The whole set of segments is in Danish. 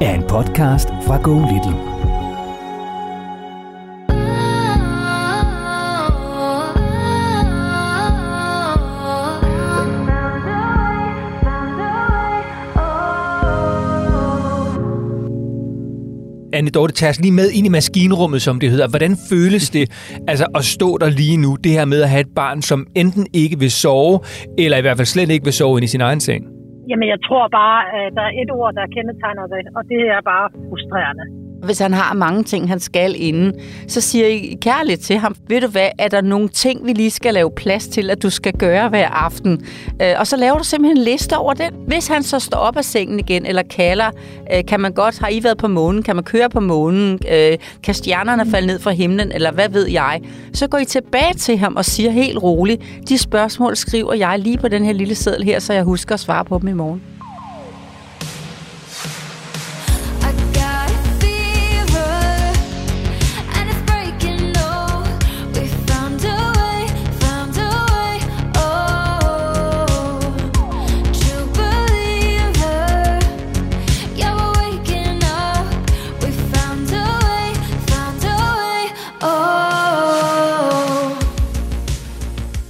er en podcast fra Go Little. Anne Dorte, tag os lige med ind i maskinrummet, som det hedder. Hvordan føles det altså, at stå der lige nu, det her med at have et barn, som enten ikke vil sove, eller i hvert fald slet ikke vil sove ind i sin egen seng? Jamen, jeg tror bare, at der er et ord, der kendetegner det, og det er bare frustrerende. Hvis han har mange ting, han skal inden, så siger I kærligt til ham, ved du hvad, er der nogle ting, vi lige skal lave plads til, at du skal gøre hver aften? Øh, og så laver du simpelthen en liste over den. Hvis han så står op af sengen igen, eller kalder, øh, kan man godt, har I været på månen, kan man køre på månen, øh, kan stjernerne falde ned fra himlen, eller hvad ved jeg? Så går I tilbage til ham og siger helt roligt, de spørgsmål skriver jeg lige på den her lille seddel her, så jeg husker at svare på dem i morgen.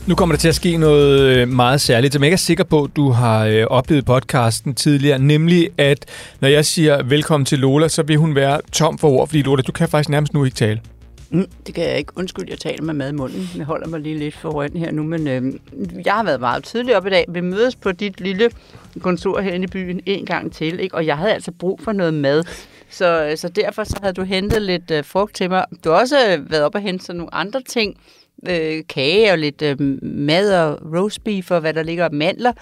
Nu kommer der til at ske noget øh, meget særligt, som jeg ikke er sikker på, du har øh, oplevet podcasten tidligere, nemlig at når jeg siger velkommen til Lola, så vil hun være tom for ord, fordi Lola, du kan faktisk nærmest nu ikke tale. Mm, det kan jeg ikke. Undskyld, jeg taler med mad i munden. Jeg holder mig lige lidt foran her nu, men øh, jeg har været meget tidlig op i dag. Vi mødes på dit lille kontor herinde i byen en gang til, ikke? og jeg havde altså brug for noget mad. Så, øh, så derfor så havde du hentet lidt øh, frugt til mig. Du har også øh, været op og hente sådan nogle andre ting, øh, kage og lidt øh, mad og roast beef og hvad der ligger og mandler.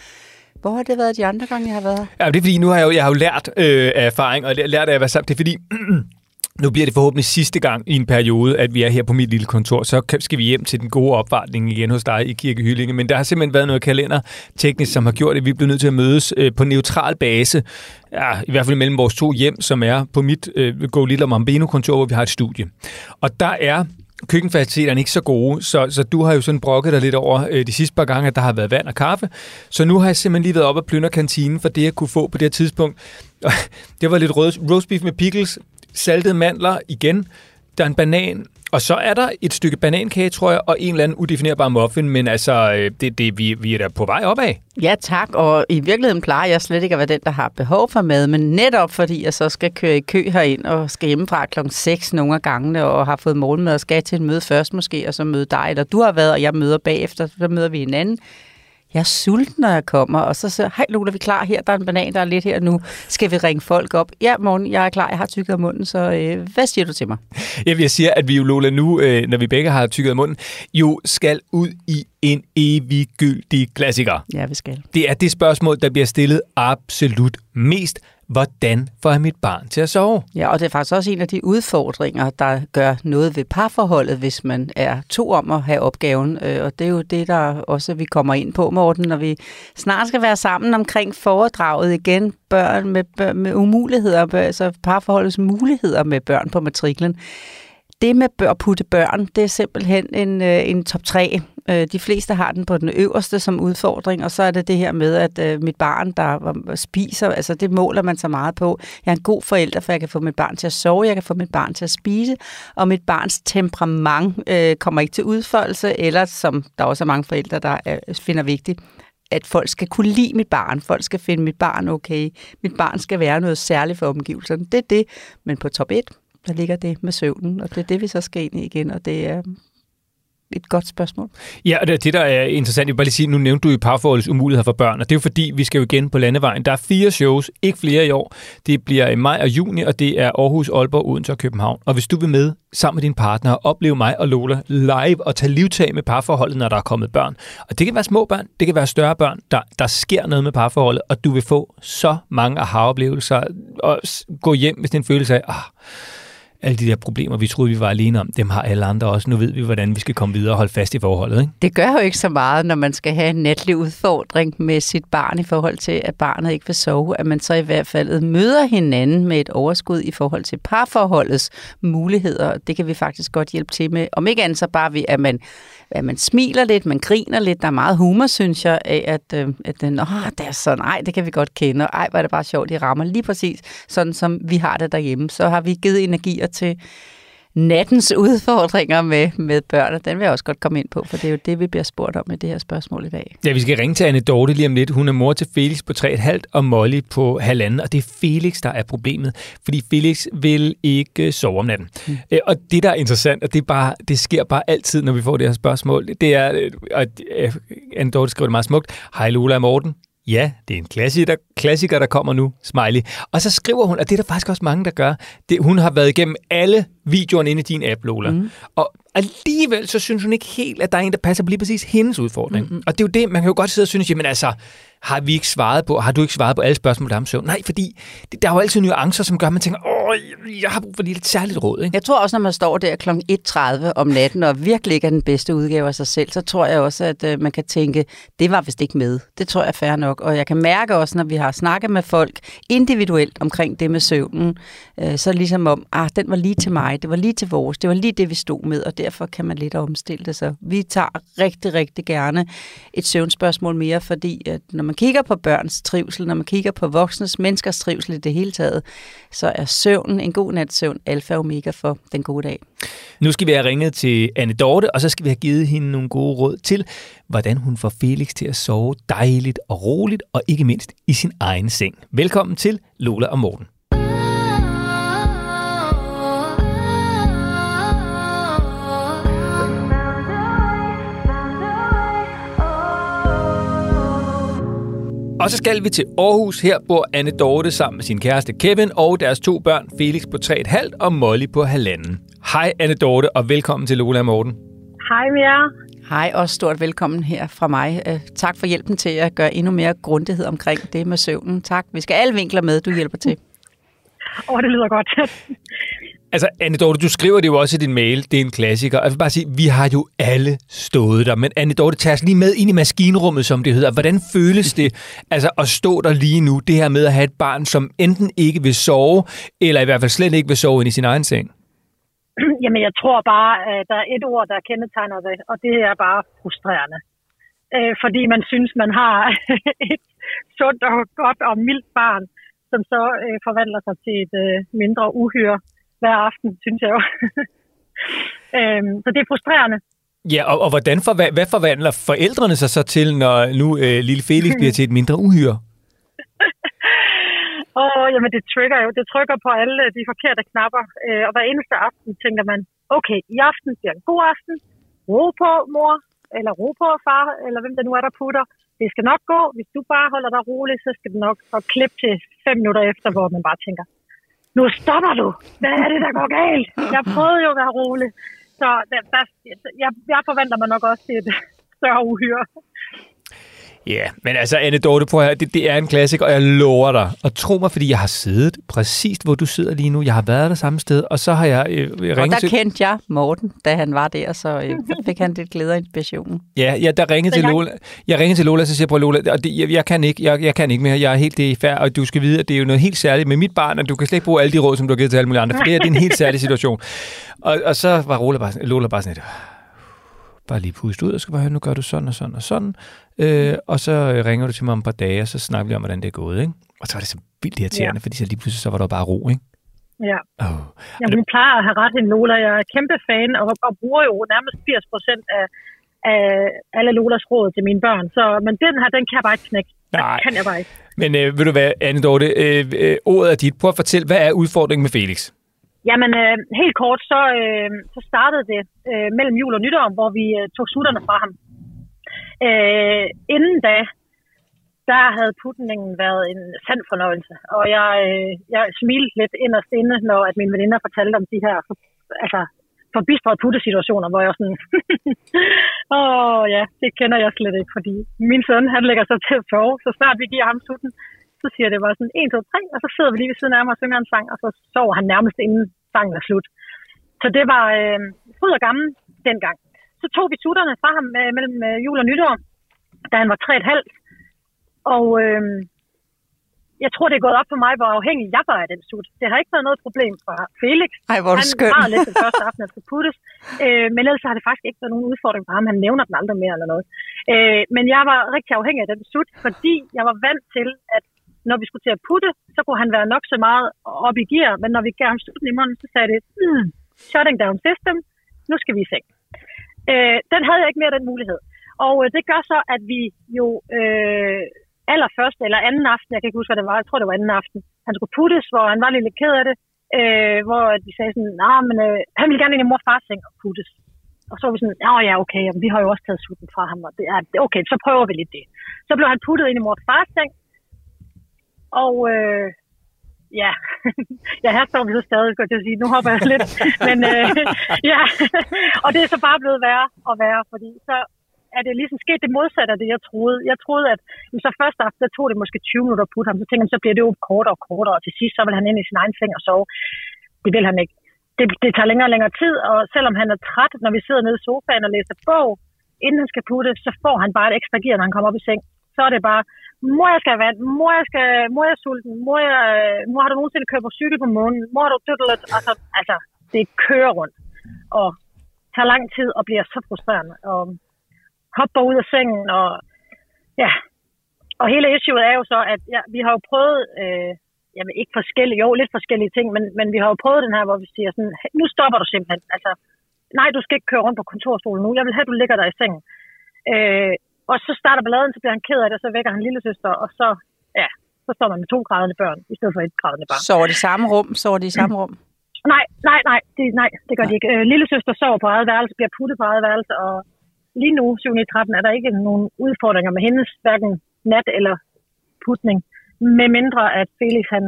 Hvor har det været de andre gange, jeg har været her? Ja, det er fordi, nu har jeg jo, jeg har jo lært øh, af erfaring, og lært af at være sammen. Det er fordi, nu bliver det forhåbentlig sidste gang i en periode, at vi er her på mit lille kontor. Så skal vi hjem til den gode opvartning igen hos dig i Kirkehyllinge. Men der har simpelthen været noget kalender teknisk, som har gjort, at vi blev nødt til at mødes øh, på neutral base. Ja, i hvert fald mellem vores to hjem, som er på mit øh, Go Little Mambeno-kontor, hvor vi har et studie. Og der er køkkenfaciliteterne ikke så gode, så, så du har jo sådan brokket dig lidt over øh, de sidste par gange, at der har været vand og kaffe. Så nu har jeg simpelthen lige været op og plynder kantinen for det, jeg kunne få på det her tidspunkt. det var lidt rød, roast beef med pickles, saltede mandler igen, der er en banan, og så er der et stykke banankage, tror jeg, og en eller anden udefinerbar muffin, men altså, øh, det, det, vi, vi er da på vej opad. Ja, tak, og i virkeligheden plejer jeg slet ikke at være den, der har behov for mad, men netop fordi jeg så skal køre i kø herind og skal hjemmefra klokken 6 nogle af gangene, og har fået morgenmad og skal til en møde først måske, og så møde dig, eller du har været, og jeg møder bagefter, så møder vi hinanden jeg er sulten, når jeg kommer. Og så siger hej Lola, vi er klar her. Der er en banan, der er lidt her nu. Skal vi ringe folk op? Ja, morgen, jeg er klar. Jeg har tykket af munden, så øh, hvad siger du til mig? Jeg vil sige, at vi jo, Lola, nu, øh, når vi begge har tykket af munden, jo skal ud i en eviggyldig klassiker. Ja, vi skal. Det er det spørgsmål, der bliver stillet absolut mest hvordan får jeg mit barn til at sove? Ja, og det er faktisk også en af de udfordringer, der gør noget ved parforholdet, hvis man er to om at have opgaven. Øh, og det er jo det, der også vi kommer ind på, Morten, når vi snart skal være sammen omkring foredraget igen. Børn med, børn med umuligheder, altså parforholdets muligheder med børn på matriklen det med at putte børn, det er simpelthen en, øh, en top 3 Øh, de fleste har den på den øverste som udfordring, og så er det det her med, at øh, mit barn, der spiser, altså det måler man så meget på. Jeg er en god forælder, for jeg kan få mit barn til at sove, jeg kan få mit barn til at spise, og mit barns temperament øh, kommer ikke til udfoldelse, eller som der også er mange forældre, der øh, finder vigtigt, at folk skal kunne lide mit barn. Folk skal finde mit barn okay. Mit barn skal være noget særligt for omgivelserne. Det er det. Men på top 1, der ligger det med søvnen, og det er det, vi så skal ind i igen, og det er et godt spørgsmål. Ja, og det, det der er interessant, jeg vil bare lige sige, nu nævnte du i parforholdets umuligheder for børn, og det er jo fordi, vi skal jo igen på landevejen. Der er fire shows, ikke flere i år. Det bliver i maj og juni, og det er Aarhus, Aalborg, Odense og København. Og hvis du vil med sammen med din partner og opleve mig og Lola live og tage livtag med parforholdet, når der er kommet børn. Og det kan være små børn, det kan være større børn, der, der sker noget med parforholdet, og du vil få så mange aha-oplevelser og gå hjem med den følelse af, ah, alle de der problemer, vi troede, vi var alene om, dem har alle andre også. Nu ved vi, hvordan vi skal komme videre og holde fast i forholdet. Ikke? Det gør jo ikke så meget, når man skal have en natlig udfordring med sit barn i forhold til, at barnet ikke vil sove, at man så i hvert fald møder hinanden med et overskud i forhold til parforholdets muligheder. Det kan vi faktisk godt hjælpe til med. Om ikke andet så bare ved, at man at man smiler lidt, man griner lidt. Der er meget humor, synes jeg, af at, øh, at den, åh, det er sådan, ej, det kan vi godt kende, og ej, hvor er det bare sjovt, de rammer lige præcis sådan, som vi har det derhjemme. Så har vi givet energier til nattens udfordringer med, med børn, og den vil jeg også godt komme ind på, for det er jo det, vi bliver spurgt om med det her spørgsmål i dag. Ja, vi skal ringe til Anne Dorte lige om lidt. Hun er mor til Felix på 3,5 og Molly på halvanden, og det er Felix, der er problemet, fordi Felix vil ikke sove om natten. Mm. Og det, der er interessant, og det, er bare, det sker bare altid, når vi får det her spørgsmål, det er, at Anne Dorte skriver det meget smukt, Hej Lola og Morten, Ja, det er en klassiker, klassiker, der kommer nu, smiley. Og så skriver hun, og det er der faktisk også mange, der gør, det, hun har været igennem alle videoerne inde i din app, Lola. Mm. Og alligevel så synes hun ikke helt, at der er en, der passer på lige præcis hendes udfordring. Mm-hmm. Og det er jo det, man kan jo godt sidde og synes, jamen altså, har vi ikke svaret på, har du ikke svaret på alle spørgsmål, der om søvn? Nej, fordi det, der er jo altid nuancer, som gør, at man tænker, åh, jeg har brug for lidt særligt råd. Ikke? Jeg tror også, når man står der kl. 1.30 om natten, og virkelig ikke er den bedste udgave af sig selv, så tror jeg også, at øh, man kan tænke, det var vist ikke med. Det tror jeg er fair nok. Og jeg kan mærke også, når vi har snakket med folk individuelt omkring det med søvnen, øh, så ligesom om, ah, den var lige til mig, det var lige til vores, det var lige det, vi stod med, og derfor kan man lidt omstille det. Så vi tager rigtig, rigtig gerne et søvnspørgsmål mere, fordi at når man kigger på børns trivsel, når man kigger på voksnes, menneskers trivsel i det hele taget, så er søvnen, en god nats søvn, alfa og omega for den gode dag. Nu skal vi have ringet til Anne Dorte, og så skal vi have givet hende nogle gode råd til, hvordan hun får Felix til at sove dejligt og roligt, og ikke mindst i sin egen seng. Velkommen til Lola og Morten. Og så skal vi til Aarhus. Her bor Anne Dorte sammen med sin kæreste Kevin og deres to børn, Felix på 3,5 og Molly på halvanden. Hej Anne Dorte, og velkommen til Lola Morten. Hej med jer. Hej og stort velkommen her fra mig. Uh, tak for hjælpen til at gøre endnu mere grundighed omkring det med søvnen. Tak. Vi skal alle vinkler med, du hjælper til. Åh, oh, det lyder godt. Altså, Anne Dorte, du skriver det jo også i din mail. Det er en klassiker. Jeg vil bare sige, vi har jo alle stået der. Men Anne Dorte, tag os lige med ind i maskinrummet, som det hedder. Hvordan føles det altså, at stå der lige nu? Det her med at have et barn, som enten ikke vil sove, eller i hvert fald slet ikke vil sove ind i sin egen seng. Jamen, jeg tror bare, at der er et ord, der kendetegner det, og det er bare frustrerende. Øh, fordi man synes, man har et sundt og godt og mildt barn, som så øh, forvandler sig til et øh, mindre uhyre hver aften, synes jeg jo. øhm, så det er frustrerende. Ja, og, og hvordan forva- hvad forvandler forældrene sig så til, når nu øh, lille Felix bliver til et mindre uhyre? Åh, oh, jamen det trigger jo. Det trykker på alle de forkerte knapper. Øh, og hver eneste aften tænker man, okay, i aften bliver en god aften. Ro på, mor. Eller ro på, far. Eller hvem der nu er, der putter. Det skal nok gå. Hvis du bare holder dig rolig, så skal det nok. Og klip til fem minutter efter, hvor man bare tænker, nu stopper du. Hvad er det, der går galt? Jeg prøvede jo at være rolig. Så der, der, jeg, jeg forventer mig nok også til et større uhyre. Ja, yeah, men altså Anne Dorte, prøv her, det, det er en klassiker, og jeg lover dig. Og tro mig, fordi jeg har siddet præcis, hvor du sidder lige nu. Jeg har været der samme sted, og så har jeg øh, ringet Og der til... kendte jeg Morten, da han var der, så øh, så fik han lidt glæde og inspiration. Ja, ja der ringede til Lola. Jeg ringede til Lola, så siger jeg, prøv Lola, og det, jeg, jeg, kan ikke, jeg, jeg kan ikke mere. Jeg er helt det i færd, og du skal vide, at det er jo noget helt særligt med mit barn, og du kan slet ikke bruge alle de råd, som du har givet til alle mulige andre, for det, her, det er en helt særlig situation. Og, og så var Lola bare, Lola bare sådan lidt, bare lige puste ud, og skal bare høre, nu gør du sådan og sådan og sådan. Øh, og så ringer du til mig om et par dage, og så snakker vi om, hvordan det er gået. Ikke? Og så var det så vildt irriterende, ja. fordi så lige pludselig så var der bare ro. Ikke? Ja. Oh. Jamen, hun plejer at have ret, hende Lola. Jeg er kæmpe fan, og, og bruger jo nærmest 80 procent af, af alle Lolas råd til mine børn. Så, men den her, den kan jeg bare ikke knække. Den Nej. kan jeg bare ikke. Men øh, vil du hvad, Anne Dorte, øh, øh, ordet er dit. Prøv at fortælle, hvad er udfordringen med Felix? Jamen, øh, helt kort, så, øh, så startede det øh, mellem jul og nytår, hvor vi øh, tog sutterne fra ham. Øh, inden da, der havde putningen været en sand fornøjelse, og jeg, øh, jeg smilte lidt inderst inde, når at mine veninder fortalte om de her altså, forbistrede puttesituationer, hvor jeg sådan, åh ja, det kender jeg slet ikke, fordi min søn, han lægger sig til at sove, så snart vi giver ham sutten, så siger det bare sådan 1, 2, 3, og så sidder vi lige ved siden af ham og synger en sang, og så sover han nærmest inden sangen er slut. Så det var øh, fryd og gammel dengang. Så tog vi sutterne fra ham øh, mellem øh, jul og nytår, da han var 3,5. Og øh, jeg tror, det er gået op for mig, hvor afhængig jeg var af den sut. Det har ikke været noget problem for Felix. Ej, hvor han skønt. var lidt den første aften, at skulle puttes. Øh, men ellers har det faktisk ikke været nogen udfordring for ham. Han nævner den aldrig mere eller noget. Øh, men jeg var rigtig afhængig af den sut, fordi jeg var vant til, at når vi skulle til at putte, så kunne han være nok så meget op i gear, men når vi gav ham slutten i munden, så sagde det, mm, shutting down system, nu skal vi i seng. Øh, den havde jeg ikke mere den mulighed. Og øh, det gør så, at vi jo øh, allerførste eller anden aften, jeg kan ikke huske, hvad det var, jeg tror, det var anden aften, han skulle puttes, hvor han var lidt ked af det, øh, hvor de sagde sådan, nej, men øh, han ville gerne ind i mor fars seng og puttes. Og så var vi sådan, ja, ja, okay, jamen, vi har jo også taget sutten fra ham, og det er, okay, så prøver vi lidt det. Så blev han puttet ind i mor fars seng, og øh, ja, ja, her står vi så stadig, skal jeg sige, nu hopper jeg lidt, men øh, ja, og det er så bare blevet værre og værre, fordi så er det ligesom sket det modsatte af det, jeg troede. Jeg troede, at så første aften, der tog det måske 20 minutter at putte ham, så tænkte jeg, så bliver det jo kortere og kortere, og til sidst, så vil han ind i sin egen seng og sove. Det vil han ikke. Det, det tager længere og længere tid, og selvom han er træt, når vi sidder nede i sofaen og læser bog, inden han skal putte, så får han bare et ekstra gear, når han kommer op i seng. Så er det bare, mor, jeg skal have vand, mor, jeg, skal, mor, jeg er sulten, mor, jeg, øh, mor, har du nogensinde kørt på cykel på månen, mor, har du dødlet, altså, altså, det kører rundt, og tager lang tid og bliver så frustrerende, og hopper ud af sengen, og ja, og hele issueet er jo så, at ja, vi har jo prøvet, øh, jamen ikke forskellige, jo lidt forskellige ting, men, men vi har jo prøvet den her, hvor vi siger sådan, nu stopper du simpelthen, altså, nej, du skal ikke køre rundt på kontorstolen nu, jeg vil have, at du ligger der i sengen. Øh, og så starter balladen, så bliver han ked af det, og så vækker han lille søster, og så, ja, så står man med to grædende børn, i stedet for et grædende barn. Sover de i samme rum? Sover de i samme rum? Nej, nej, nej, det, nej, det gør de ikke. Øh, lille søster sover på eget værelse, bliver puttet på eget værelse, og lige nu, 7. i 13, er der ikke nogen udfordringer med hendes, hverken nat eller putning, med mindre at Felix han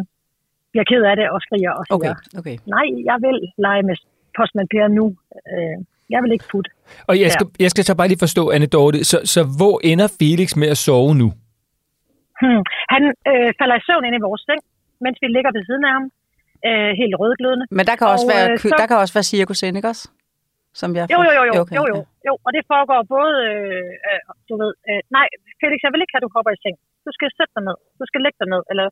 bliver ked af det og skriger og siger, Okay, okay. nej, jeg vil lege med Postman Per nu. Øh, jeg vil ikke putte. Og jeg skal, jeg skal så bare lige forstå, Anne Dorte, så, så hvor ender Felix med at sove nu? Hmm. Han øh, falder i søvn ind i vores seng, mens vi ligger ved siden af ham, øh, helt rødglødende. Men der kan, også Og, være, øh, så- der kan også være cirkus inde, ikke også? Som jeg Jo, jo, jo, jo, Okay, jo, jo, jo. Og det foregår både, øh, øh, du ved, øh, nej, Felix, jeg vil ikke have, at du hopper i seng. Du skal sætte dig ned. Du skal lægge dig ned. Eller,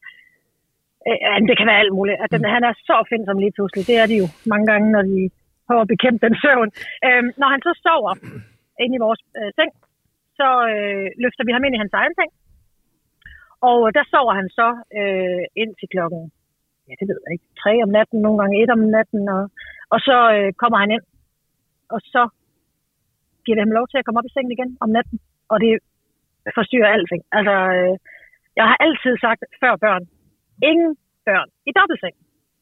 øh, øh, det kan være alt muligt. At den, han er så opfindsom lige pludselig. Det er de jo mange gange, når de prøver at bekæmpe den søvn. Øh, når han så sover inde i vores øh, seng, så øh, løfter vi ham ind i hans egen seng. Og der sover han så øh, ind til klokken, ja det ved jeg ikke, tre om natten, nogle gange et om natten. Og, og så øh, kommer han ind, og så giver vi ham lov til at komme op i sengen igen om natten. Og det forstyrrer alting. Altså, øh, jeg har altid sagt før børn, ingen børn i dobbeltseng.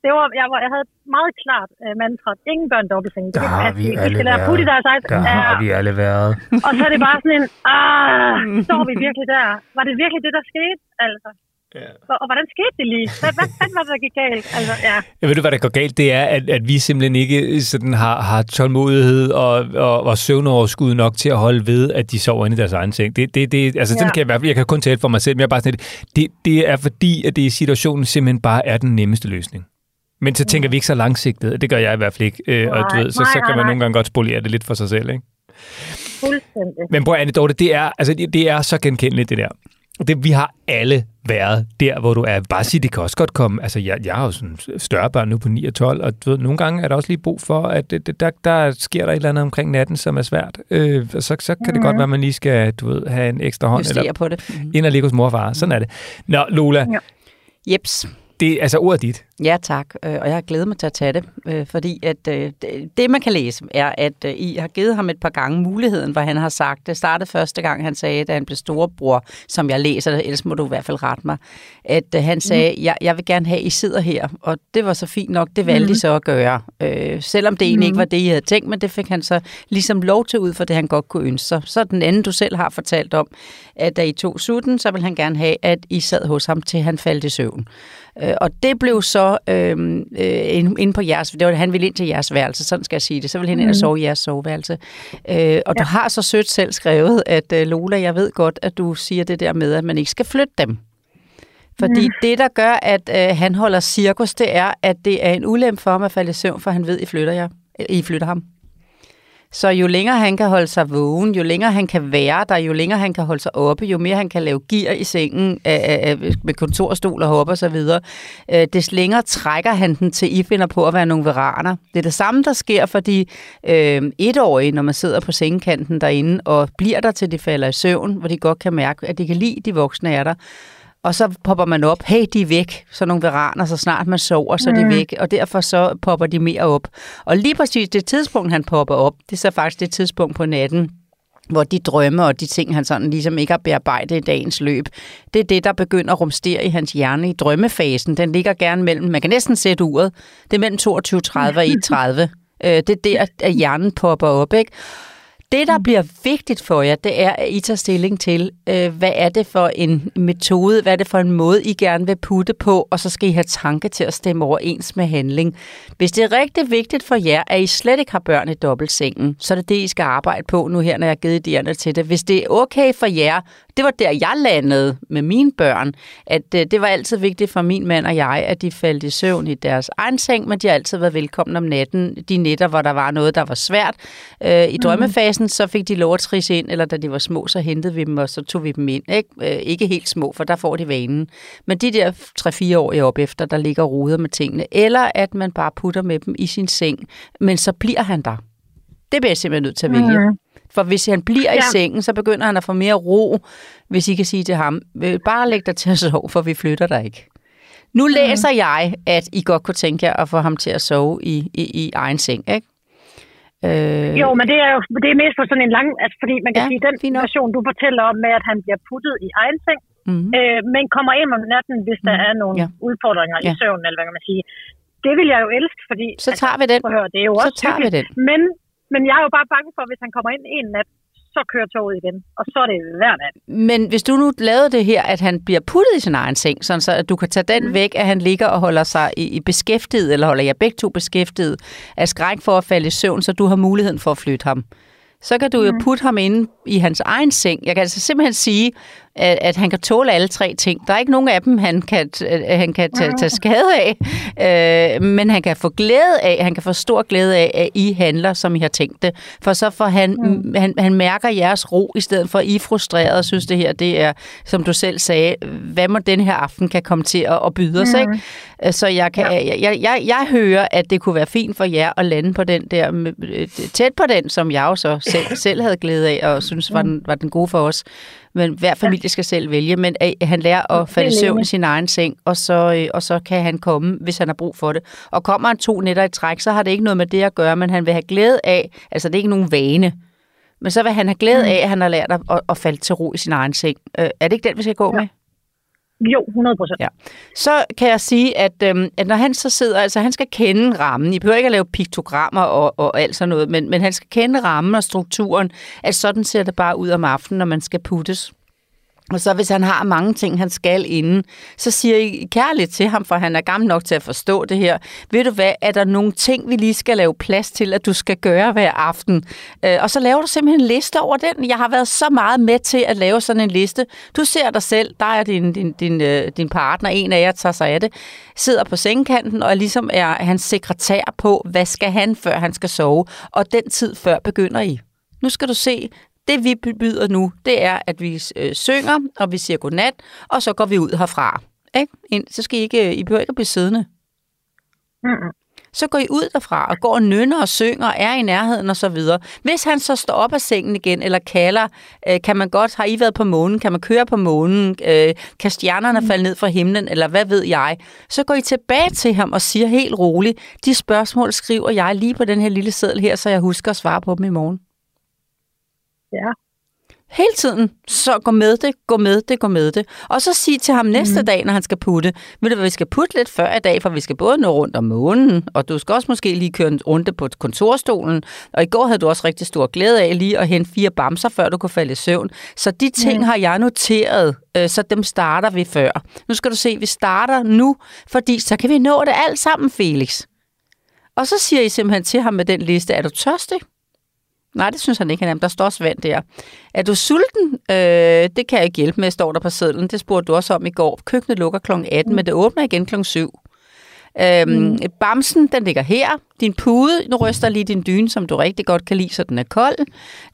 Det var, jeg, var, jeg havde et meget klart øh, mantra, ingen børn i dobbeltseng. Der har vi. De alle putte eget. Der Ja. har vi alle været. Og så er det bare sådan en, ah, står vi virkelig der? Var det virkelig det, der skete? Altså. Ja. Og, og hvordan skete det lige? Hvad, hvad fanden var det, der gik galt? Altså, ja. Jeg ved du, hvad der går galt? Det er, at, at vi simpelthen ikke sådan har, har tålmodighed og, og, og søvnoverskud nok til at holde ved, at de sover inde i deres egen seng. Det, det, det, altså, ja. Den kan jeg, i hvert fald- jeg kan kun tale for mig selv, men jeg er bare sådan det, det er fordi, at det i situationen simpelthen bare er den nemmeste løsning. Men så tænker vi ikke så langsigtet. Det gør jeg i hvert fald ikke. Øh, og du Nej, ved, så, nej, så kan nej, man nej. nogle gange godt spolere det lidt for sig selv. Ikke? Fuldstændig. Men prøv Anne Dorte, det er, altså, det, det er så genkendeligt, det der. Det, vi har alle været der, hvor du er. Bare sige, det kan også godt komme. Altså, jeg, jeg har jo sådan større børn nu på 9 og 12, og du ved, nogle gange er der også lige brug for, at det, der, der sker der et eller andet omkring natten, som er svært. Øh, og så, så kan det godt være, at man lige skal, du ved, have en ekstra hånd, Justere eller på det. Mhm. ind og ligge hos mor og far. Sådan er det. Nå, Lola, Ja. Jeps. det, altså ordet dit. Ja, tak. Øh, Og jeg har glædet mig til at tage det, øh, fordi at øh, det- man kan læse, er, at I har givet ham et par gange muligheden, hvor han har sagt, det startede første gang, han sagde, da han blev storebror, som jeg læser det, ellers må du i hvert fald rette mig, at han sagde, jeg, jeg vil gerne have, at I sidder her, og det var så fint nok, det valgte mm. I så at gøre. Øh, selvom det egentlig ikke var det, I havde tænkt, men det fik han så ligesom lov til ud for det, han godt kunne ønske sig. Så den anden, du selv har fortalt om, at da I tog sutten, så vil han gerne have, at I sad hos ham, til han faldt i søvn. Øh, og det blev så øh, øh, inde på jeres, det var, han ville ind til jeres værelse, sådan skal jeg sige det, så ville han ind og sove i jeres soveværelse. Øh, og ja. du har så sødt selv skrevet, at øh, Lola, jeg ved godt, at du siger det der med, at man ikke skal flytte dem. Fordi mm. det, der gør, at øh, han holder cirkus, det er, at det er en ulempe for ham at falde i søvn, for han ved, I flytter, jer. I flytter ham. Så jo længere han kan holde sig vågen, jo længere han kan være der, jo længere han kan holde sig oppe, jo mere han kan lave gear i sengen øh, øh, med kontorstol og hop og så videre, øh, des længere trækker han den til, I finder på at være nogle veraner. Det er det samme, der sker for de øh, etårige, når man sidder på sengekanten derinde og bliver der til de falder i søvn, hvor de godt kan mærke, at de kan lide, de voksne er der. Og så popper man op, hey, de er væk, så nogle veraner, så snart man sover, så er de væk, og derfor så popper de mere op. Og lige præcis det tidspunkt, han popper op, det er så faktisk det tidspunkt på natten, hvor de drømme og de ting, han sådan ligesom ikke har bearbejdet i dagens løb, det er det, der begynder at rumstere i hans hjerne i drømmefasen. Den ligger gerne mellem, man kan næsten sætte uret, det er mellem 22.30 og 1.30. Øh, Det er der, at hjernen popper op, ikke? Det, der bliver vigtigt for jer, det er, at I tager stilling til, øh, hvad er det for en metode, hvad er det for en måde, I gerne vil putte på, og så skal I have tanke til at stemme overens med handling. Hvis det er rigtig vigtigt for jer, at I slet ikke har børn i dobbeltsengen, så er det det, I skal arbejde på nu her, når jeg har givet idéerne til det. Hvis det er okay for jer, det var der, jeg landede med mine børn, at øh, det var altid vigtigt for min mand og jeg, at de faldt i søvn i deres egen seng, men de har altid været velkomne om natten. De nætter, hvor der var noget, der var svært. Øh, I drømmefasen, så fik de lov at trisse ind, eller da de var små, så hentede vi dem, og så tog vi dem ind. Ikke, øh, ikke helt små, for der får de vanen. Men de der 3-4 år op efter, der ligger ruder med tingene, eller at man bare putter med dem i sin seng, men så bliver han der. Det bliver jeg simpelthen nødt til at vælge. Mhm. For hvis han bliver ja. i sengen, så begynder han at få mere ro, hvis I kan sige til ham, "Øh, bare læg dig til at sove, for vi flytter dig ikke. Nu Mhm. læser jeg, at I godt kunne tænke jer at få ham til at sove i, i, i egen seng, ikke? Øh, Jo, men det er jo det er mest for sådan en lang... Altså, fordi man kan Ja, sige, den version, du fortæller om med, at han bliver puttet i egen seng, mm, øh, men kommer ind om natten, hvis der Mhm. er nogle Ja. udfordringer Ja. i søvnen, eller hvad kan man sige. Det vil jeg jo elske, fordi... så tager vi den. høre, det er jo Så også tager vi hyggeligt. den. Men, men jeg er jo bare bange for, hvis han kommer ind en nat, så kører toget igen. Og så er det hver nat. Men hvis du nu lavede det her, at han bliver puttet i sin egen seng, sådan så at du kan tage den Mhm. væk, at han ligger og holder sig i, i beskæftiget, eller holder jer begge to beskæftiget, af skræk for at falde i søvn, så du har muligheden for at flytte ham. Så kan du jo Mhm. putte ham inde i hans egen seng. Jeg kan altså simpelthen sige, at, at han kan tåle alle tre ting. Der er ikke nogen af dem, han kan, øh, han kan tage, tage skade af, øh, men han kan få glæde af, han kan få stor glæde af, at I handler, som I har tænkt det. For så får han, mm. han, han mærker jeres ro, i stedet for at I er frustreret og synes, det her, det er, som du selv sagde, hvad må den her aften kan komme til at, at byde os, ikke? Øh, Så jeg, kan, jeg, jeg, jeg, jeg hører, at det kunne være fint for jer at lande på den der, øh, tæt på den, som jeg jo så selv, selv havde glæde af, og synes var den, var den gode for os. Men hver familie skal selv vælge, men at han lærer at falde i søvn i sin egen seng, og så, øh, og så kan han komme, hvis han har brug for det. Og kommer han to nætter i træk, så har det ikke noget med det at gøre, men han vil have glæde af, altså det er ikke nogen vane, men så vil han have glæde af, at han har lært at, at, falde til ro i sin egen seng. Øh, er det ikke den, vi skal gå med? Jo, 100 procent. Ja. Så kan jeg sige, at, øhm, at når han så sidder, altså han skal kende rammen. I behøver ikke at lave piktogrammer og, og alt sådan noget, men, men han skal kende rammen og strukturen, at sådan ser det bare ud om aftenen, når man skal puttes. Og så hvis han har mange ting, han skal inden, så siger I kærligt til ham, for han er gammel nok til at forstå det her. Ved du hvad, er der nogle ting, vi lige skal lave plads til, at du skal gøre hver aften? Øh, og så laver du simpelthen en liste over den. Jeg har været så meget med til at lave sådan en liste. Du ser dig selv, der er din, din, din, øh, din partner, en af jer tager sig af det, sidder på sengekanten og ligesom er hans sekretær på, hvad skal han, før han skal sove. Og den tid før begynder I. Nu skal du se, det vi byder nu, det er, at vi øh, synger, og vi siger godnat, og så går vi ud herfra. Ikke? Ind- Så skal I ikke, I behøver ikke at blive siddende. Mm-mm. så går I ud derfra og går og nynner og synger og er i nærheden og så videre. Hvis han så står op af sengen igen eller kalder, øh, kan man godt, har I været på månen, kan man køre på månen, øh, kan stjernerne falde ned fra himlen, eller hvad ved jeg, så går I tilbage til ham og siger helt roligt, de spørgsmål skriver jeg lige på den her lille seddel her, så jeg husker at svare på dem i morgen. Ja. Hele tiden, så gå med det, gå med det, gå med det. Og så sig til ham næste mm. dag, når han skal putte, ved du hvad, vi skal putte lidt før i dag, for vi skal både nå rundt om månen, og du skal også måske lige køre en runde på kontorstolen. Og i går havde du også rigtig stor glæde af lige at hente fire bamser, før du kunne falde i søvn. Så de ting mm. har jeg noteret, øh, så dem starter vi før. Nu skal du se, vi starter nu, fordi så kan vi nå det alt sammen, Felix. Og så siger I simpelthen til ham med den liste, er du tørstig? Nej, det synes han ikke, han er. Der står også vand der. Er du sulten? Øh, det kan jeg ikke hjælpe med, står der på sedlen. Det spurgte du også om i går. Køkkenet lukker kl. 18, men det åbner igen kl. 7. Øhm, mm. Bamsen, den ligger her. Din pude, nu ryster lige din dyne, som du rigtig godt kan lide, så den er kold.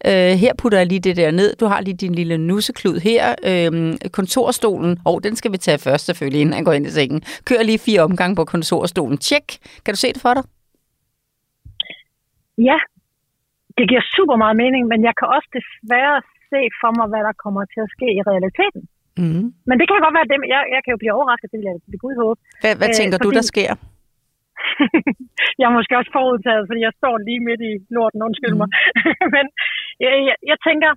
Øh, her putter jeg lige det der ned. Du har lige din lille nusseklud her. Øhm, kontorstolen, og oh, den skal vi tage først selvfølgelig, inden han går ind i sengen. Kør lige fire omgange på kontorstolen. Tjek. Kan du se det for dig? Ja, det giver super meget mening, men jeg kan også desværre se for mig, hvad der kommer til at ske i realiteten. Mm. Men det kan godt være, det, jeg, jeg kan jo blive overrasket, det vil jeg ved Gud håbe. Hvad, hvad øh, tænker fordi... du, der sker? jeg er måske også forudtaget, fordi jeg står lige midt i lorten, undskyld mm. mig. men jeg, jeg, jeg tænker,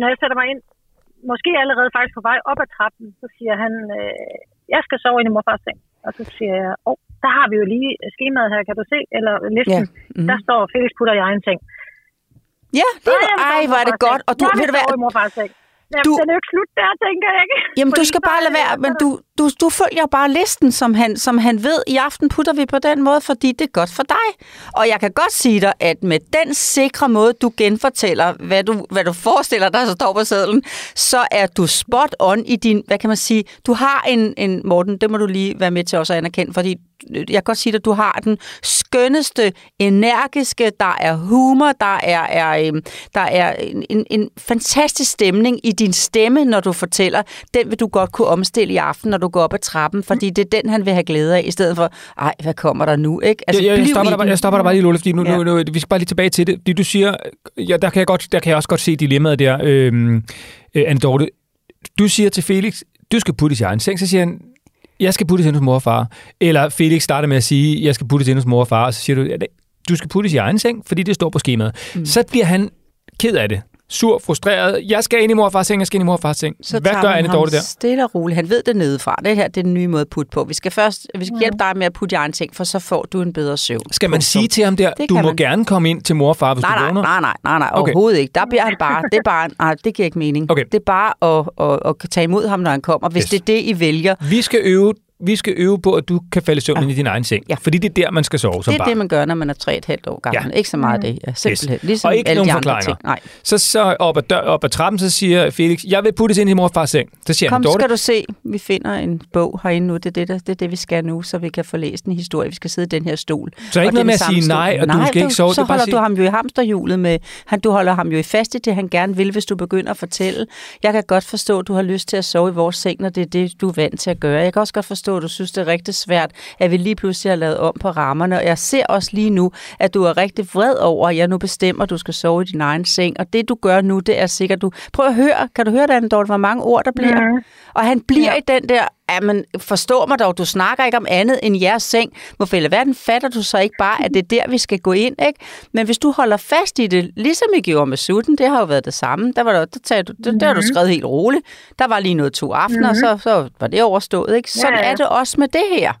når jeg sætter mig ind, måske allerede faktisk på vej op ad trappen, så siger han, øh, jeg skal sove ind i morfars seng. Og så siger jeg, åh, oh, der har vi jo lige skemaet her, kan du se, eller listen. Ja. Mm. Der står Felix putter i egen seng. Ja, det var, ej, var det godt. Og du, ved du hvad? Jamen, du, den er jo ikke slut der, tænker jeg ikke. Jamen, du skal bare lade være, men du, du, du følger bare listen, som han, som han ved. I aften putter vi på den måde, fordi det er godt for dig. Og jeg kan godt sige dig, at med den sikre måde, du genfortæller, hvad du, hvad du forestiller dig, så står på sædlen, så er du spot on i din, hvad kan man sige, du har en, en Morten, det må du lige være med til også at anerkende, fordi jeg kan godt sige at du har den skønneste, energiske, der er humor, der er, er, øhm, der er en, en, fantastisk stemning i din stemme, når du fortæller. Den vil du godt kunne omstille i aften, når du går op ad trappen, fordi det er den, han vil have glæde af, i stedet for, ej, hvad kommer der nu, ikke? Altså, ja, jeg, stopper der, bare, jeg stopper der bare lige, Lola, fordi nu, ja. nu, nu, vi skal bare lige tilbage til det. Fordi du siger, ja, der, kan jeg godt, der kan jeg også godt se dilemmaet der, øhm, øh, Anne Dorte. Du siger til Felix, du skal putte i egen seng, så siger han, jeg skal puttes ind hos mor og far. Eller Felix starter med at sige, jeg skal puttes ind hos mor og far, og så siger du, du skal puttes i egen seng, fordi det står på skemaet. Mm. Så bliver han ked af det sur, frustreret. Jeg skal ind i mor og fars seng, jeg skal ind i mor og fars seng. Så Hvad gør Anne Dorte der? stille og roligt. Han ved det nedefra. Det her det er den nye måde at putte på. Vi skal først vi skal hjælpe dig med at putte i egen ting, for så får du en bedre søvn. Skal man sige til ham der, det du må man. gerne komme ind til mor og far, hvis nej, du vågner? Nej, nej, nej, nej, okay. overhovedet ikke. Der bliver han bare, det er bare, nej, det giver ikke mening. Okay. Det er bare at, at, at tage imod ham, når han kommer, hvis yes. det er det, I vælger. Vi skal øve vi skal øve på, at du kan falde i søvn ja. i din egen seng. Ja. Fordi det er der, man skal sove som Det er barn. det, man gør, når man er 3,5 år gammel. Ja. Ikke så meget mm. det. Ja, simpelthen. Yes. Ligesom og ikke nogen forklaringer. Nej. Så, så op ad, dør, op ad trappen, så siger Felix, jeg vil puttes ind i mor og fars seng. Så siger Kom, han, skal du se, vi finder en bog herinde nu. Det er det, der, det er det, vi skal nu, så vi kan få læst en historie. Vi skal sidde i den her stol. Så ikke noget med at sige nej, og nej, du skal ikke sove. Så holder sige... du ham jo i hamsterhjulet med, han, du holder ham jo i fast i det, han gerne vil, hvis du begynder at fortælle. Jeg kan godt forstå, at du har lyst til at sove i vores seng, når det er det, du er vant til at gøre. Jeg kan også godt forstå, at du synes, det er rigtig svært svært, at vi lige pludselig har lavet om på rammerne. Og jeg ser også lige nu, at du er rigtig vred over, at jeg nu bestemmer, at du skal sove i din egen seng. Og det, du gør nu, det er sikkert, du... Prøv at høre, kan du høre, Dan Dorte, hvor mange ord der bliver? Mm. Og han bliver ja. i den der, men forstå mig dog, du snakker ikke om andet end jeres seng. Hvorfor i verden fatter du så ikke bare, at det er der, vi skal gå ind, ikke? Men hvis du holder fast i det, ligesom I gjorde med sutten, det har jo været det samme. Der, var der, der, der, der, der har du mhm. skrevet helt roligt. Der var lige noget to aftener, mm-hmm. så, så var det overstået, ikke? Sådan ja, ja. er det også med det her.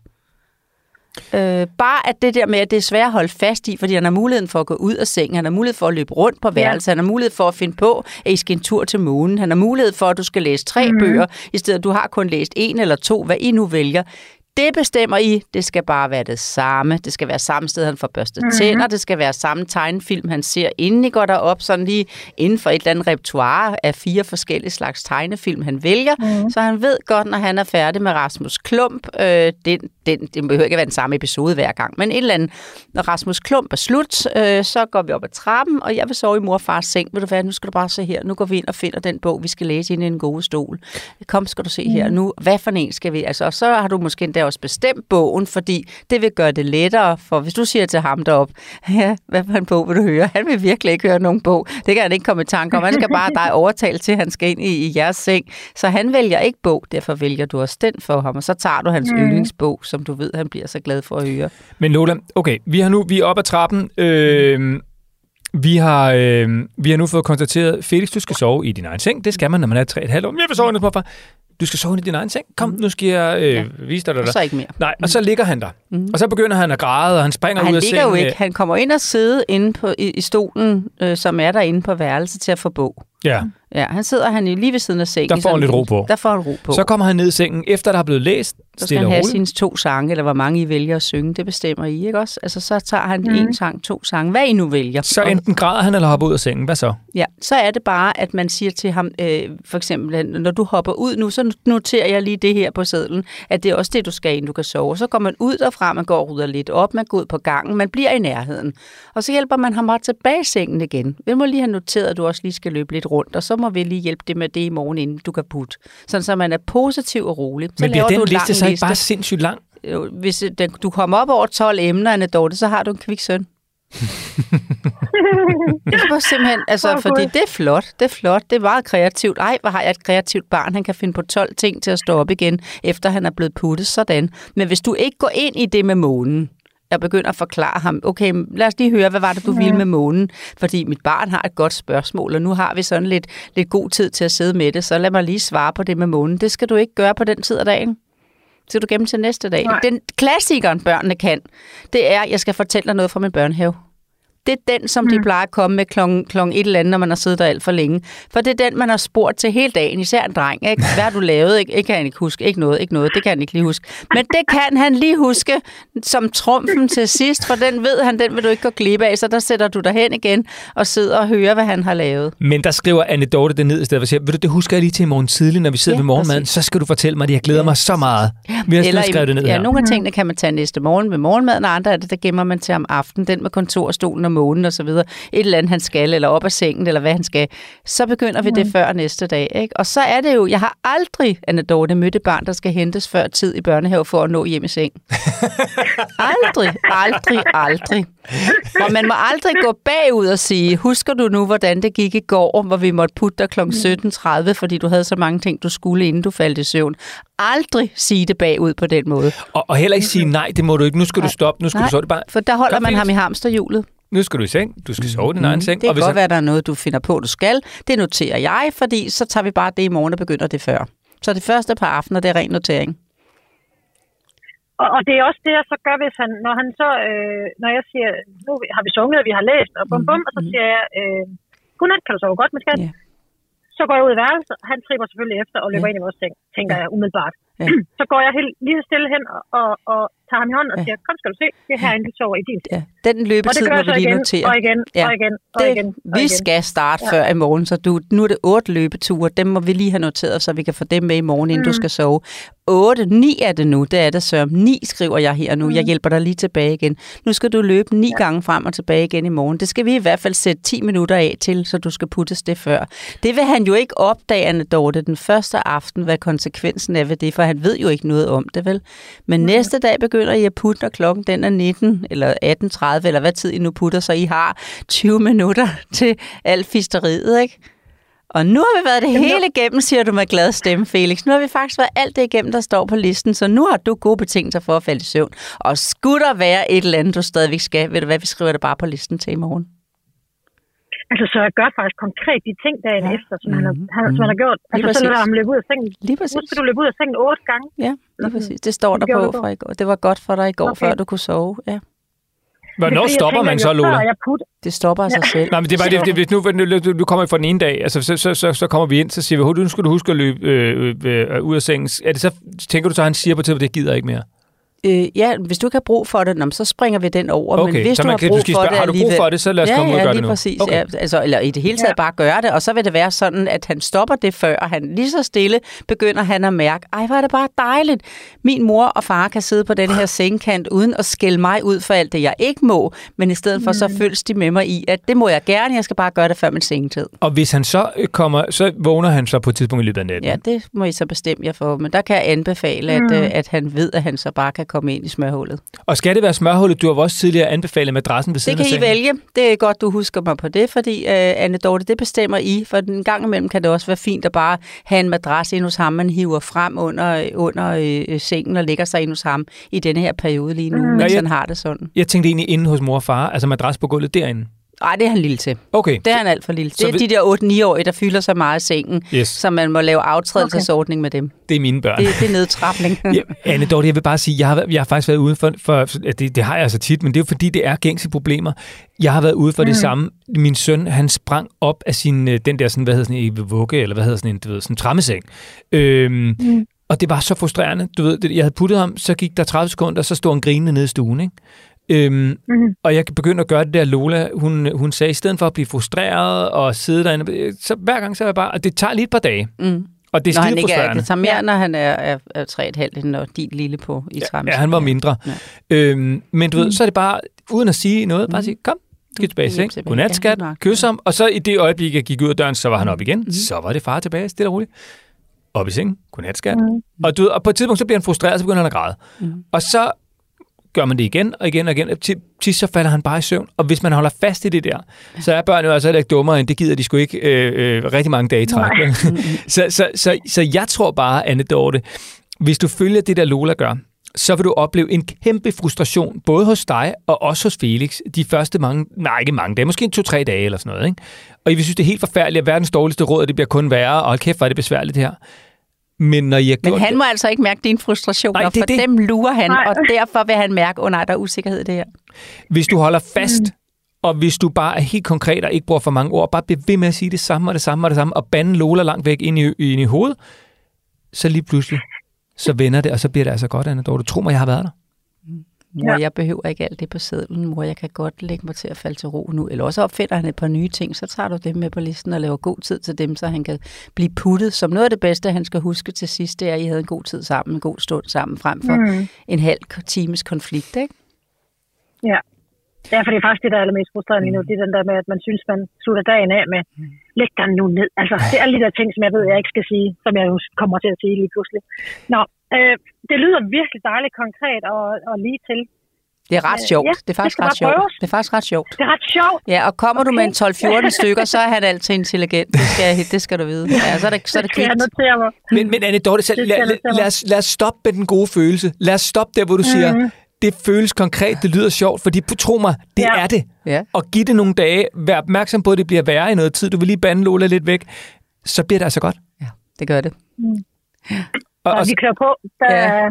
Øh, bare at det der med, at det er svært at holde fast i, fordi han har muligheden for at gå ud af sengen, han har mulighed for at løbe rundt på værelset, ja. han har mulighed for at finde på, at I skal en tur til månen, han har mulighed for, at du skal læse tre mm. bøger, i stedet at du har kun læst en eller to, hvad I nu vælger. Det bestemmer I. Det skal bare være det samme. Det skal være samme sted, han får børstet mm-hmm. tænder. Det skal være samme tegnefilm, han ser, inden I går derop, sådan lige inden for et eller andet repertoire af fire forskellige slags tegnefilm, han vælger. Mm-hmm. Så han ved godt, når han er færdig med Rasmus Klump, øh, den, den, det behøver ikke være den samme episode hver gang, men et eller andet, når Rasmus Klump er slut, øh, så går vi op ad trappen, og jeg vil sove i mor og fars seng. Ved du hvad, nu skal du bare se her. Nu går vi ind og finder den bog, vi skal læse ind i en god stol. Kom, skal du se her. Mhm. Nu, hvad for en skal vi? Altså, og så har du måske endda også bestemt bogen, fordi det vil gøre det lettere, for hvis du siger til ham derop, ja, hvad for en bog vil du høre? Han vil virkelig ikke høre nogen bog. Det kan han ikke komme i tanke om. Han skal bare dig overtale til, at han skal ind i, i jeres seng. Så han vælger ikke bog, derfor vælger du også den for ham, og så tager du hans mm. yndlingsbog, som du ved, han bliver så glad for at høre. Men Lola, okay, vi har nu vi er oppe ad trappen. Øh, vi har, øh, vi har nu fået konstateret, Felix, du skal sove i din egen seng. Det skal man, når man er 3,5 år. Jeg vil sove hos morfar. Du skal sove i din egen seng. Kom, nu skal jeg øh, ja. vise dig det. Og så ikke mere. Nej, og så ligger han der. Mm. Og så begynder han at græde, og han springer han ud af ligger sengen. jo ikke. Han kommer ind og sidder inde på, i, i stolen, øh, som er derinde på værelset til at få bog. Ja. Ja, han sidder han lige ved siden af sengen. Der får han lidt ro på. Der får han ro på. Så kommer han ned i sengen, efter der er blevet læst, Så skal han have sine to sange, eller hvor mange I vælger at synge. Det bestemmer I, ikke også? Altså, så tager han mm. en sang, to sange. Hvad I nu vælger. Så enten græder han, eller hopper ud af sengen. Hvad så? Ja, så er det bare, at man siger til ham, øh, for eksempel, at når du hopper ud nu, så noterer jeg lige det her på sedlen, at det er også det, du skal, inden du kan sove. Så går man ud derfra, man går og rydder lidt op, man går ud på gangen, man bliver i nærheden. Og så hjælper man ham bare tilbage i sengen igen. Vi må lige have noteret, at du også lige skal løbe lidt rundt, og så må vi lige hjælpe det med det i morgen, inden du kan putte. Sådan, så man er positiv og rolig. Så Men bliver laver den du liste så ikke bare sindssygt lang? Hvis øh, den, du kommer op over 12 emner, Anne Dorte, så har du en kvik søn. Det var simpelthen, altså, Åh, fordi det er flot, det er flot, det er meget kreativt. Ej, hvor har jeg et kreativt barn, han kan finde på 12 ting til at stå op igen, efter han er blevet puttet sådan. Men hvis du ikke går ind i det med månen, jeg begynder at forklare ham, okay, lad os lige høre, hvad var det, du ville med månen? Fordi mit barn har et godt spørgsmål, og nu har vi sådan lidt, lidt god tid til at sidde med det, så lad mig lige svare på det med månen. Det skal du ikke gøre på den tid af dagen. Det skal du gemme til næste dag. Nej. Den klassikeren, børnene kan, det er, jeg skal fortælle dig noget fra min børnehave. Det er den, som mm. de plejer at komme med klokken, klokken et eller andet, når man har siddet der alt for længe. For det er den, man har spurgt til hele dagen, især en dreng. Ikke? Hvad har du lavet? Ikke, ikke kan han ikke huske. Ikke noget, ikke noget. Det kan han ikke lige huske. Men det kan han lige huske som trumfen til sidst, for den ved han, den vil du ikke gå glip af. Så der sætter du dig hen igen og sidder og hører, hvad han har lavet. Men der skriver Anne Dorte det ned i stedet for at sige, ved du, det husker jeg lige til i morgen tidlig, når vi sidder Ja, ja, ved morgenmaden, præcis. så skal du fortælle mig det. Jeg glæder mig så meget. Vi har Eller skrevet det ned ja, her. nogle af tingene kan man tage næste morgen med morgenmaden, og andre af det, der gemmer man til om aftenen. Den med kontorstolen og månen og så videre. Et eller andet, han skal, eller op af sengen, eller hvad han skal. Så begynder vi det før næste dag. Ikke? Og så er det jo, jeg har aldrig, Anna Dorte, mødt et barn, der skal hentes før tid i børnehave for at nå hjem i seng. aldrig, aldrig, aldrig. Og man må aldrig gå bagud og sige, husker du nu, hvordan det gik i går, hvor vi måtte putte dig kl. 17.30, fordi du havde så mange ting, du skulle, inden du faldt i søvn. Aldrig sige det bagud på den måde. Og, og heller ikke sige, nej, det må du ikke. Nu skal du stoppe. Nu skal Nej, du. Det bare, For der holder Kom, man ham i hamsterhjulet. Nu skal du i seng. Du skal sove i din egen seng. Mm, Det og kan hvis godt han, være, der er noget, du finder på, du skal. Det noterer jeg, fordi så tager vi bare det i morgen og begynder det før. Så det første par aftener, det er ren notering. Og, og det er også det, jeg så gør, hvis han, når han så, øh, når jeg siger, nu har vi sunget, og vi har læst, og bum bum, og så siger jeg, øh, godnat, kan du sove godt med skat? Ja. Så går jeg ud i værelset, han tripper selvfølgelig efter og løber Ja. ind i vores seng, tænker jeg umiddelbart. Ja. Så går jeg helt lige stille hen og, og, og tager ham i hånden og siger, kom skal du se, det er herinde, du sover i din. Ja, den løbetid må så lige igen, notere. og igen, Ja. og igen, og Det, igen, og vi igen. skal starte ja. før i morgen, så du, nu er det otte løbeture. Dem må vi lige have noteret, så vi kan få dem med i morgen, inden mm. du skal sove. 8, 9 er det nu, det er det så. 9 skriver jeg her nu. Jeg hjælper dig lige tilbage igen. Nu skal du løbe 9 ja. gange frem og tilbage igen i morgen. Det skal vi i hvert fald sætte 10 minutter af til, så du skal puttes det før. Det vil han jo ikke opdage, Anne Dorte, den første aften, hvad konsekvensen er ved det, for han ved jo ikke noget om det, vel? Men mm. næste dag begynder I at putte, når klokken den er 19 eller 18.30, eller hvad tid I nu putter, så I har 20 minutter til alt fisteriet, ikke? Og nu har vi været det hele igennem, siger du med glad stemme, Felix. Nu har vi faktisk været alt det igennem, der står på listen, så nu har du gode betingelser for at falde i søvn. Og skulle der være et eller andet, du stadigvæk skal, ved du hvad, vi skriver det bare på listen til i morgen. Altså, så jeg gør faktisk konkret de ting dagen Ja. efter, som, mm. han, har, Mhm. han, som han har gjort. Lige Altså, så lader ham løbe ud af sengen. Lige præcis. skal du løbe ud af sengen otte gange. Ja, lige præcis. Det står der Det på du fra i går. Det var godt for dig i går, Okay. før du kunne sove. Ja, Hvornår er stopper man så, Lola? Det stopper af sig selv. Nej, men det er bare det, det, hvis nu, nu, nu kommer vi fra den ene dag, altså, så, så, så, så kommer vi ind, så siger vi, "Hov, nu skal du huske at løbe øh, øh, øh, ud af sengen. Er det så, tænker du så, at han siger på til, at det gider ikke mere? Øh, ja, hvis du ikke har brug for det, så springer vi den over. Okay, men hvis så du man har kan- brug du skal for spørge, det har du brug for det, så lad os ja, komme ud og ja, gøre lige det nu. præcis. Okay. Ja, altså, eller i det hele taget Ja. bare gøre det, og så vil det være sådan, at han stopper det før, og han lige så stille begynder han at mærke, ej, hvor er det bare dejligt. Min mor og far kan sidde på den her sengkant, uden at skælde mig ud for alt det, jeg ikke må, men i stedet for så følges de med mig i, at det må jeg gerne, jeg skal bare gøre det før min sengetid. Og hvis han så øh, kommer, så vågner han så på et tidspunkt i løbet af natten. Ja, det må I så bestemme jer for, men der kan jeg anbefale, at, øh, at han ved, at han så bare kan komme ind i smørhullet. Og skal det være smørhullet? Du har også tidligere anbefalet madrassen ved siden Det kan af I vælge. Det er godt, du husker mig på det, fordi uh, Anne Dorte, det bestemmer I, for en gang imellem kan det også være fint at bare have en madras ind hos ham, man hiver frem under, under øh, sengen og lægger sig ind hos ham i denne her periode lige nu, mm. mens jeg- han har det sådan. Jeg tænkte egentlig inde hos mor og far, altså madras på gulvet derinde. Nej, det er han lille til. Okay, Det er han alt for lille. Så Det er ved- de der 8-9-årige, der fylder sig meget i sengen, yes, så man må lave aftrædelsesordning med dem. det er mine børn. Det, det er nedtrapning. Ja, Anne Dorte, jeg vil bare sige, jeg har, jeg har faktisk været ude for, for det, det har jeg så tit, men det er jo fordi, det er gængse problemer. Jeg har været ude for mm. det samme. Min søn, han sprang op af sin, øh, den der, sådan, hvad hedder sådan en vugge, eller hvad hedder sådan en, du ved, sådan en trammeseng. Øhm, mm. Og det var så frustrerende. Du ved, jeg havde puttet ham, så gik der 30 sekunder, så stod han grinende nede i stuen, ikke? Øhm, mm. Og jeg begyndte at gøre det der, Lola, hun, hun sagde, i stedet for at blive frustreret og sidde derinde, så hver gang så er jeg bare, og det tager lige et par dage. Mm. Og det er Når han skide ikke er, frustrerende. det tager mere, når han er, er, er 3,5, end når din lille på i trammen. Ja, han var mindre. Ja. Øhm, men du ved, så er det bare, uden at sige noget, bare sige, kom, skal tilbage i seng. Godnat, skat. Kys ham. Og så i det øjeblik, jeg gik ud af døren, så var han op igen. Så var det far tilbage, stille og roligt. Op i sengen. Godnat, skat. Og, du og på et tidspunkt, så bliver han frustreret, så begynder han at græde. Og så gør man det igen og igen og igen. Til sidst så falder han bare i søvn. Og hvis man holder fast i det der, så er børn jo altså heller ikke dummere, end det gider de sgu ikke øh, øh, rigtig mange dage i træk. så, så, så, så jeg tror bare, Anne Dorte, hvis du følger det der Lola gør, så vil du opleve en kæmpe frustration, både hos dig og også hos Felix, de første mange, nej ikke mange dage, måske en to-tre dage eller sådan noget. Ikke? Og I vil synes, det er helt forfærdeligt, at verdens dårligste råd, det bliver kun værre, og hold kæft, hvor er det besværligt det her. Men når I har Men han det, må altså ikke mærke dine frustrationer, Nej, det for det. dem lurer han, Nej. og derfor vil han mærke, åh oh, nej, der er usikkerhed i det her. hvis du holder fast, og hvis du bare er helt konkret og ikke bruger for mange ord, bare bliver ved med at sige det samme og det samme og det samme, og bande Lola langt væk ind i, ind i hovedet, så lige pludselig, så vender det, og så bliver det altså godt, Anna Dorte. Tro mig, jeg har været der. Mor, Ja. jeg behøver ikke alt det på sedlen. Mor, jeg kan godt lægge mig til at falde til ro nu. Eller også opfinder han et par nye ting, så tager du dem med på listen og laver god tid til dem, så han kan blive puttet. Som noget af det bedste, han skal huske til sidst, det er, at I havde en god tid sammen, en god stund sammen, frem for Mm. en halv times konflikt, ikke? Ja. Ja, for det er faktisk det, der er allermest frustrerende lige nu. Det er den der med, at man synes, man slutter dagen af med, læg den nu ned. Altså, det er alle de der ting, som jeg ved, jeg ikke skal sige, som jeg jo kommer til at sige lige pludselig. Nå, øh, det lyder virkelig dejligt konkret og, og lige til. Det er ret Øh, sjovt. ja, det er faktisk det ret sjovt. prøves. Det er faktisk ret sjovt. Det er ret sjovt. Ja, og kommer okay. du med en Okay. 12-14 stykker, så er han altid intelligent. Det skal, det skal du vide. Ja, så er det, så er det skal jeg kvikt. notere mig. Men, men Anne Dorte, Det lad, lad, lad, os, lad os stoppe med den gode følelse. Lad os stoppe der, hvor du siger, det føles konkret, det lyder sjovt, fordi tro mig, det Ja. er det. Ja. Og giv det nogle dage, vær opmærksom på, at det bliver værre i noget tid, du vil lige bande Lola lidt væk, så bliver det altså godt. ja, det gør det. Og, Og og vi kører på. Der, Ja.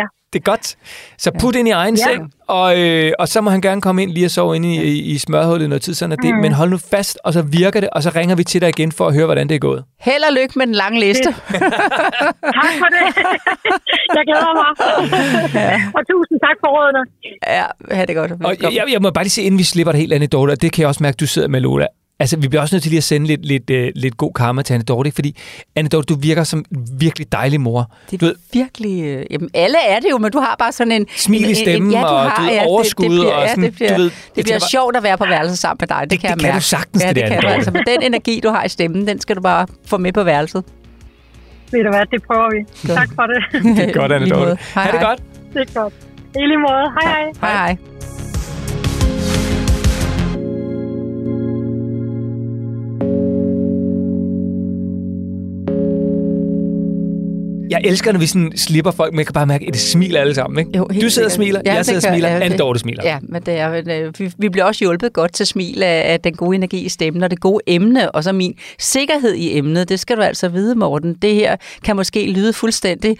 ja. det er godt. Så put ind i egen Ja. seng, og, øh, og så må han gerne komme ind lige og sove inde i, i, i smørhullet noget tid, sådan er det. Men hold nu fast, og så virker det, og så ringer vi til dig igen for at høre, hvordan det er gået. Held og lykke med den lange liste. Tak for det. jeg glæder mig. Og tusind tak for rådene. Ja, ha' det godt. Og Velkommen. jeg, jeg må bare lige se, inden vi slipper det helt, Anne Dorte, og det kan jeg også mærke, du sidder med, Lola. Altså, vi bliver også nødt til lige at sende lidt, lidt, uh, lidt god karma til Anne fordi Anne Dorte, du virker som en virkelig dejlig mor. Det Du er ved, virkelig... øh, Jamen, alle er det jo, men du har bare sådan en... Smil i en- en- stemmen, ja, du og har, du ved, ja, det- overskud, det, bliver, og sådan, ja, det bliver, du ved, det bliver bare- sjovt at være på værelset sammen med dig. Det, Det- kan jeg det kan mærke. du sagtens, ja, det det, der, kan du altså. Men den energi, du har i stemmen, den skal du bare få med på værelset. Ved du hvad, det prøver vi. Tak for det. det er godt, Anne Dorte. Ha' det godt. det er godt. I lige måde. Hej hej. Hej, hej. Jeg elsker, når vi sådan slipper folk, men jeg kan bare mærke, at det smiler alle sammen. Ikke? Jo, du sidder og smiler, Ja, jeg sidder og smiler, jeg. Anne Dorte smiler. Ja, men det er, men, øh, vi, vi bliver også hjulpet godt til smil af, af den gode energi i stemmen, og det gode emne, og så min sikkerhed i emnet. Det skal du altså vide, Morten. Det her kan måske lyde fuldstændig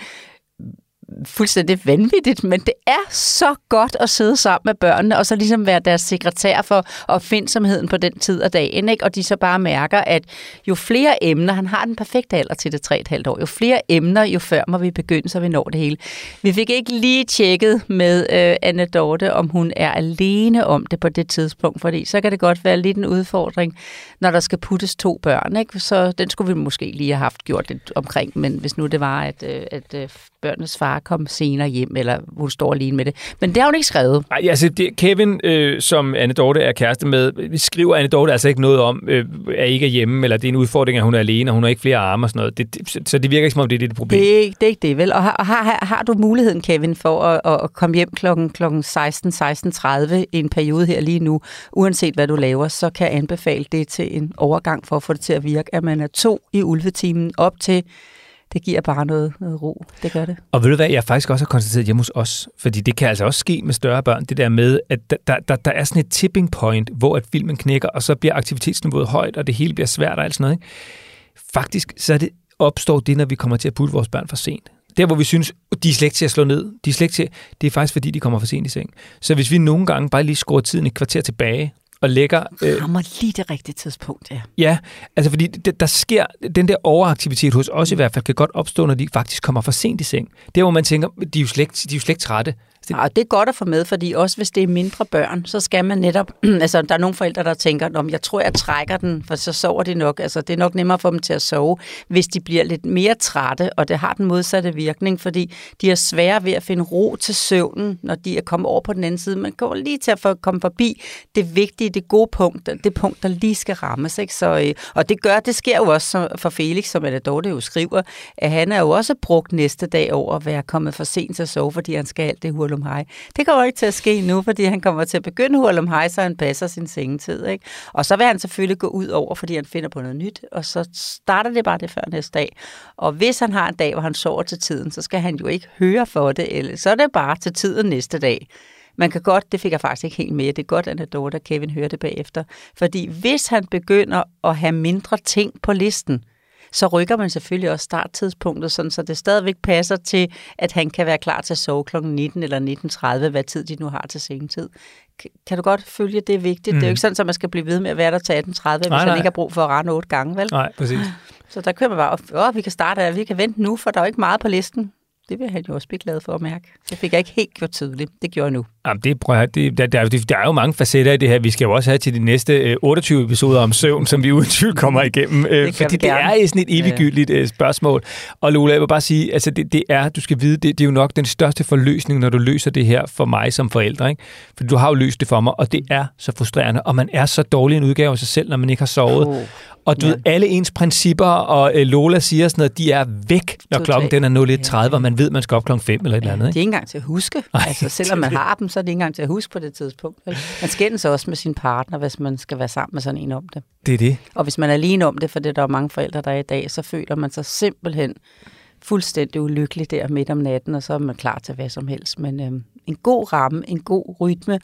fuldstændig vanvittigt, men det er så godt at sidde sammen med børnene, og så ligesom være deres sekretær for opfindsomheden på den tid af dagen, ikke? og de så bare mærker, at jo flere emner, han har den perfekte alder til det 3,5 år, jo flere emner, jo før må vi begynde, så vi når det hele. Vi fik ikke lige tjekket med øh, Anne Dorte, om hun er alene om det på det tidspunkt, fordi så kan det godt være lidt en udfordring, når der skal puttes to børn, ikke? så den skulle vi måske lige have haft gjort lidt omkring, men hvis nu det var, at, øh, at øh, børnenes far kom senere hjem, eller hun står alene med det. Men det har hun ikke skrevet. Nej, altså det, Kevin, øh, som Anne Dorte er kæreste med, skriver Anne Dorte altså ikke noget om, øh, at ikke er hjemme, eller det er en udfordring, at hun er alene, og hun har ikke flere arme og sådan noget. Det, det, så det virker ikke som om, det er det, det problem. Det er, ikke, det er ikke det, vel? Og har, har, har du muligheden, Kevin, for at, at komme hjem klokken, klokken 16, 16.30 i en periode her lige nu, uanset hvad du laver, så kan jeg anbefale det til en overgang for at få det til at virke, at man er to i ulvetimen op til det giver bare noget, noget ro. Det gør det. Og ved du hvad, jeg faktisk også har konstateret hjemme hos os, fordi det kan altså også ske med større børn, det der med, at der, der, der er sådan et tipping point, hvor at filmen knækker, og så bliver aktivitetsniveauet højt, og det hele bliver svært og alt sådan noget. Ikke? Faktisk så er det, opstår det, når vi kommer til at putte vores børn for sent. Der, hvor vi synes, de er slet ikke til at slå ned, de er slet ikke til, det er faktisk, fordi de kommer for sent i seng. Så hvis vi nogle gange bare lige skruer tiden et kvarter tilbage, og lægger... Øh, Rammer lige det rigtige tidspunkt, ja. Ja, altså fordi det, der sker, den der overaktivitet hos os i hvert fald, kan godt opstå, når de faktisk kommer for sent i seng. Det er, hvor man tænker, de er jo slet, de er jo slet trætte. Det... Ja, det er godt at få med, fordi også hvis det er mindre børn, så skal man netop... altså, der er nogle forældre, der tænker, om jeg tror, jeg trækker den, for så sover de nok. Altså, det er nok nemmere for dem til at sove, hvis de bliver lidt mere trætte, og det har den modsatte virkning, fordi de er svære ved at finde ro til søvnen, når de er kommet over på den anden side. Man går lige til at få, komme forbi det vigtige, det gode punkt, det punkt, der lige skal rammes. Ikke? Så, øh, og det gør, det sker jo også for Felix, som Anna Dorte jo skriver, at han er jo også brugt næste dag over at være kommet for sent til at sove, fordi han skal alt det hurtigt hej. Det kommer ikke til at ske nu, fordi han kommer til at begynde hurlum hej, så han passer sin sengetid. Ikke? Og så vil han selvfølgelig gå ud over, fordi han finder på noget nyt, og så starter det bare det før næste dag. Og hvis han har en dag, hvor han sover til tiden, så skal han jo ikke høre for det, eller så er det bare til tiden næste dag. Man kan godt, det fik jeg faktisk ikke helt med, det er godt, at Dorte og Kevin hørte det bagefter. Fordi hvis han begynder at have mindre ting på listen, så rykker man selvfølgelig også starttidspunktet, sådan, så det stadigvæk passer til, at han kan være klar til at sove kl. 19 eller 19.30, hvad tid de nu har til sengetid. Kan du godt følge, det er vigtigt? Mm. Det er jo ikke sådan, at man skal blive ved med at være der til 18.30, hvis nej. han ikke har brug for at rende otte gange, vel? Nej, præcis. Så der kører man bare, åh, vi kan starte, vi kan vente nu, for der er jo ikke meget på listen. Det vil han jo også blive glad for at mærke. Det fik jeg ikke helt gjort tydeligt. Det gjorde jeg nu. Jamen, det, prøv at, det, der, der, der er jo mange facetter i det her. Vi skal jo også have til de næste øh, 28 episoder om søvn, som vi uden tvivl kommer igennem. Øh, det fordi det er sådan et eviggyldigt øh, spørgsmål. Og Lola, jeg vil bare sige, altså det, det er, du skal vide, det, det er jo nok den største forløsning, når du løser det her for mig som forældre. Ikke? For du har jo løst det for mig, og det er så frustrerende. Og man er så dårlig en udgave af sig selv, når man ikke har sovet. Oh. Og du ja. ved, alle ens principper, og øh, Lola siger sådan noget, de er væk, når klokken den er 01.30, ja. og man ved, man skal op klokken 5 eller et ja, eller andet. Ikke? Det er ikke engang til at huske. Ej, altså, selvom man har dem, så er det ikke engang til at huske på det tidspunkt. Man skændes også med sin partner, hvis man skal være sammen med sådan en om det. Det er det. Og hvis man er alene om det, for det der er mange forældre, der er i dag, så føler man sig simpelthen fuldstændig ulykkelig der midt om natten, og så er man klar til hvad som helst. Men øhm, en god ramme, en god rytme,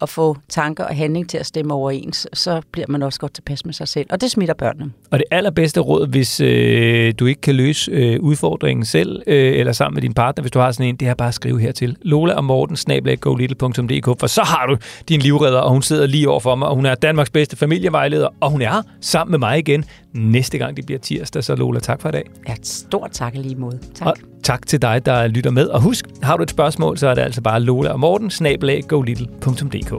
at få tanker og handling til at stemme overens, så bliver man også godt tilpas med sig selv. Og det smitter børnene. Og det allerbedste råd, hvis øh, du ikke kan løse øh, udfordringen selv, øh, eller sammen med din partner, hvis du har sådan en, det er bare at skrive hertil. Lola og Morten, snablaggolittle.dk, for så har du din livredder, og hun sidder lige over for mig, og hun er Danmarks bedste familievejleder, og hun er sammen med mig igen næste gang det bliver tirsdag. Så Lola, tak for i dag. Ja, stort tak lige mod. Tak. Og tak til dig, der lytter med. Og husk, har du et spørgsmål, så er det altså bare Lola og Morten, snablag golittle.dk.